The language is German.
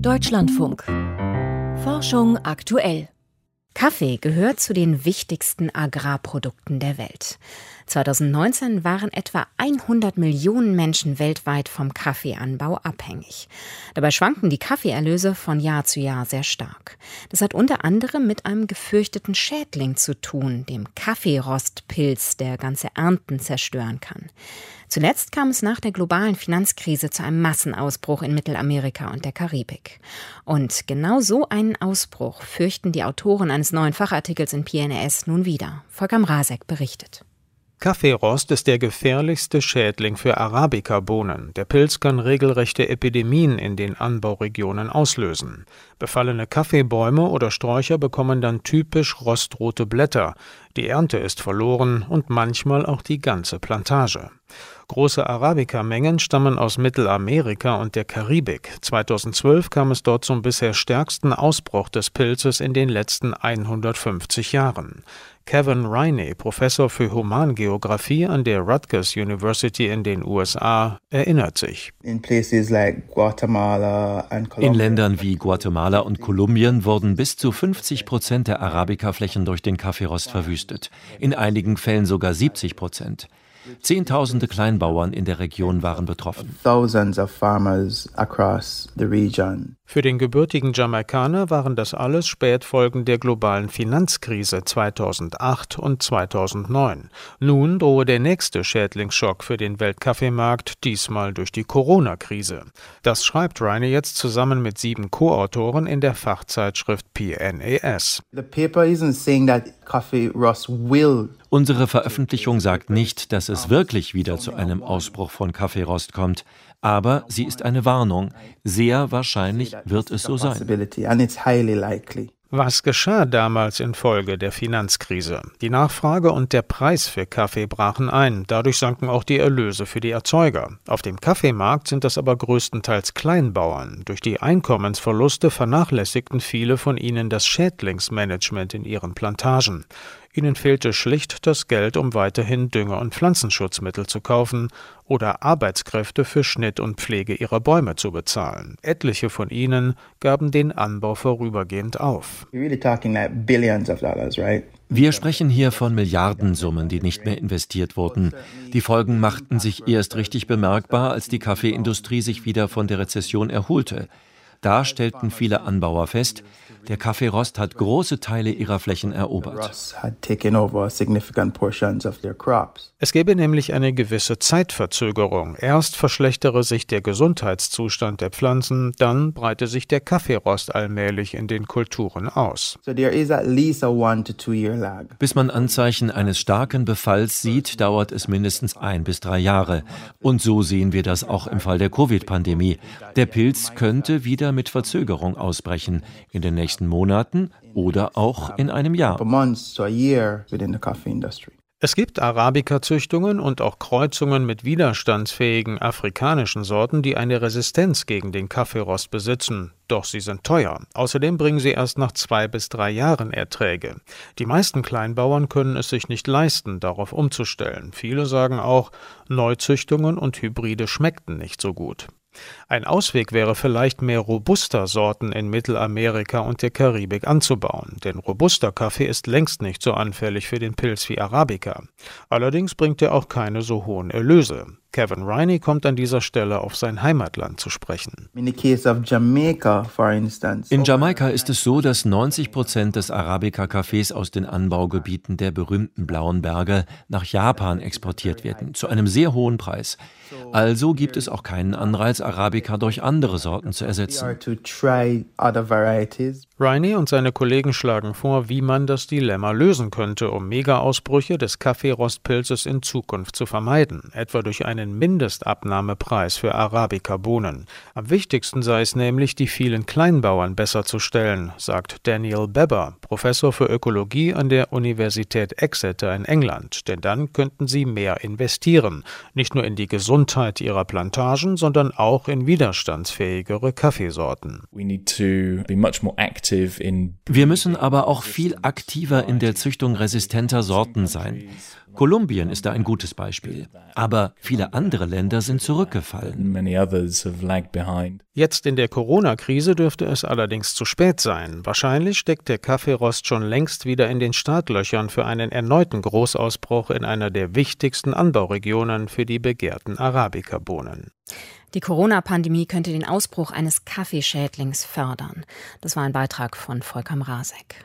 Deutschlandfunk. Forschung aktuell. Kaffee gehört zu den wichtigsten Agrarprodukten der Welt. 2019 waren etwa 100 Millionen Menschen weltweit vom Kaffeeanbau abhängig. Dabei schwanken die Kaffeeerlöse von Jahr zu Jahr sehr stark. Das hat unter anderem mit einem gefürchteten Schädling zu tun, dem Kaffeerostpilz, der ganze Ernten zerstören kann. Zuletzt kam es nach der globalen Finanzkrise zu einem Massenausbruch in Mittelamerika und der Karibik. Und genau so einen Ausbruch fürchten die Autoren eines neuen Fachartikels in PNS nun wieder. Volker Mrazek berichtet. Kaffeerost ist der gefährlichste Schädling für Arabica-Bohnen. Der Pilz kann regelrechte Epidemien in den Anbauregionen auslösen. Befallene Kaffeebäume oder Sträucher bekommen dann typisch rostrote Blätter. Die Ernte ist verloren und manchmal auch die ganze Plantage. Große Arabica-Mengen stammen aus Mittelamerika und der Karibik. 2012 kam es dort zum bisher stärksten Ausbruch des Pilzes in den letzten 150 Jahren. Kevin Riney, Professor für Humangeographie an der Rutgers University in den USA, erinnert sich. In Ländern wie Guatemala und Kolumbien wurden bis zu 50 Prozent der Arabica-Flächen durch den Kaffeerost verwüstet, in einigen Fällen sogar 70 Prozent. Zehntausende Kleinbauern in der Region waren betroffen. Für den gebürtigen Jamaikaner waren das alles Spätfolgen der globalen Finanzkrise 2008 und 2009. Nun drohe der nächste Schädlingsschock für den Weltkaffeemarkt, diesmal durch die Corona-Krise. Das schreibt Reine jetzt zusammen mit sieben Co-Autoren in der Fachzeitschrift PNAS. The paper isn't saying that coffee rust will Unsere Veröffentlichung sagt nicht, dass es wirklich wieder zu einem Ausbruch von Kaffeerost kommt, aber sie ist eine Warnung. Sehr wahrscheinlich wird es so sein. Was geschah damals infolge der Finanzkrise? Die Nachfrage und der Preis für Kaffee brachen ein, dadurch sanken auch die Erlöse für die Erzeuger. Auf dem Kaffeemarkt sind das aber größtenteils Kleinbauern. Durch die Einkommensverluste vernachlässigten viele von ihnen das Schädlingsmanagement in ihren Plantagen. Ihnen fehlte schlicht das Geld, um weiterhin Dünger und Pflanzenschutzmittel zu kaufen oder Arbeitskräfte für Schnitt und Pflege ihrer Bäume zu bezahlen. Etliche von ihnen gaben den Anbau vorübergehend auf. Wir sprechen hier von Milliardensummen, die nicht mehr investiert wurden. Die Folgen machten sich erst richtig bemerkbar, als die Kaffeeindustrie sich wieder von der Rezession erholte. Da stellten viele Anbauer fest, der Kaffeerost hat große Teile ihrer Flächen erobert. Es gäbe nämlich eine gewisse Zeitverzögerung. Erst verschlechtere sich der Gesundheitszustand der Pflanzen, dann breite sich der Kaffeerost allmählich in den Kulturen aus. Bis man Anzeichen eines starken Befalls sieht, dauert es mindestens ein bis drei Jahre. Und so sehen wir das auch im Fall der Covid-Pandemie. Der Pilz könnte wieder mit Verzögerung ausbrechen in den nächsten Monaten oder auch in einem Jahr. Es gibt Arabica-Züchtungen und auch Kreuzungen mit widerstandsfähigen afrikanischen Sorten, die eine Resistenz gegen den Kaffeerost besitzen. Doch sie sind teuer. Außerdem bringen sie erst nach zwei bis drei Jahren Erträge. Die meisten Kleinbauern können es sich nicht leisten, darauf umzustellen. Viele sagen auch, Neuzüchtungen und Hybride schmeckten nicht so gut. Ein Ausweg wäre vielleicht, mehr Robusta-Sorten in Mittelamerika und der Karibik anzubauen, denn Robusta-Kaffee ist längst nicht so anfällig für den Pilz wie Arabica. Allerdings bringt er auch keine so hohen Erlöse. Kevin Riney kommt an dieser Stelle auf sein Heimatland zu sprechen. In Jamaika ist es so, dass 90 Prozent des Arabica-Kaffees aus den Anbaugebieten der berühmten Blauen Berge nach Japan exportiert werden, zu einem sehr hohen Preis. Also gibt es auch keinen Anreiz, Arabica durch andere Sorten zu ersetzen. Riney und seine Kollegen schlagen vor, wie man das Dilemma lösen könnte, um Mega-Ausbrüche des Kaffeerostpilzes in Zukunft zu vermeiden, etwa durch einen Mindestabnahmepreis für Arabica-Bohnen. Am wichtigsten sei es nämlich, die vielen Kleinbauern besser zu stellen, sagt Daniel Beber, Professor für Ökologie an der Universität Exeter in England, denn dann könnten sie mehr investieren, nicht nur in die Gesundheit ihrer Plantagen, sondern auch in widerstandsfähigere Kaffeesorten. We need to be much more active wir müssen aber auch viel aktiver in der Züchtung resistenter Sorten sein. Kolumbien ist da ein gutes Beispiel. Aber viele andere Länder sind zurückgefallen. Jetzt in der Corona-Krise dürfte es allerdings zu spät sein. Wahrscheinlich steckt der Kaffeerost schon längst wieder in den Startlöchern für einen erneuten Großausbruch in einer der wichtigsten Anbauregionen für die begehrten Arabica-Bohnen. Die Corona-Pandemie könnte den Ausbruch eines Kaffeeschädlings fördern. Das war ein Beitrag von Volker Mrazek.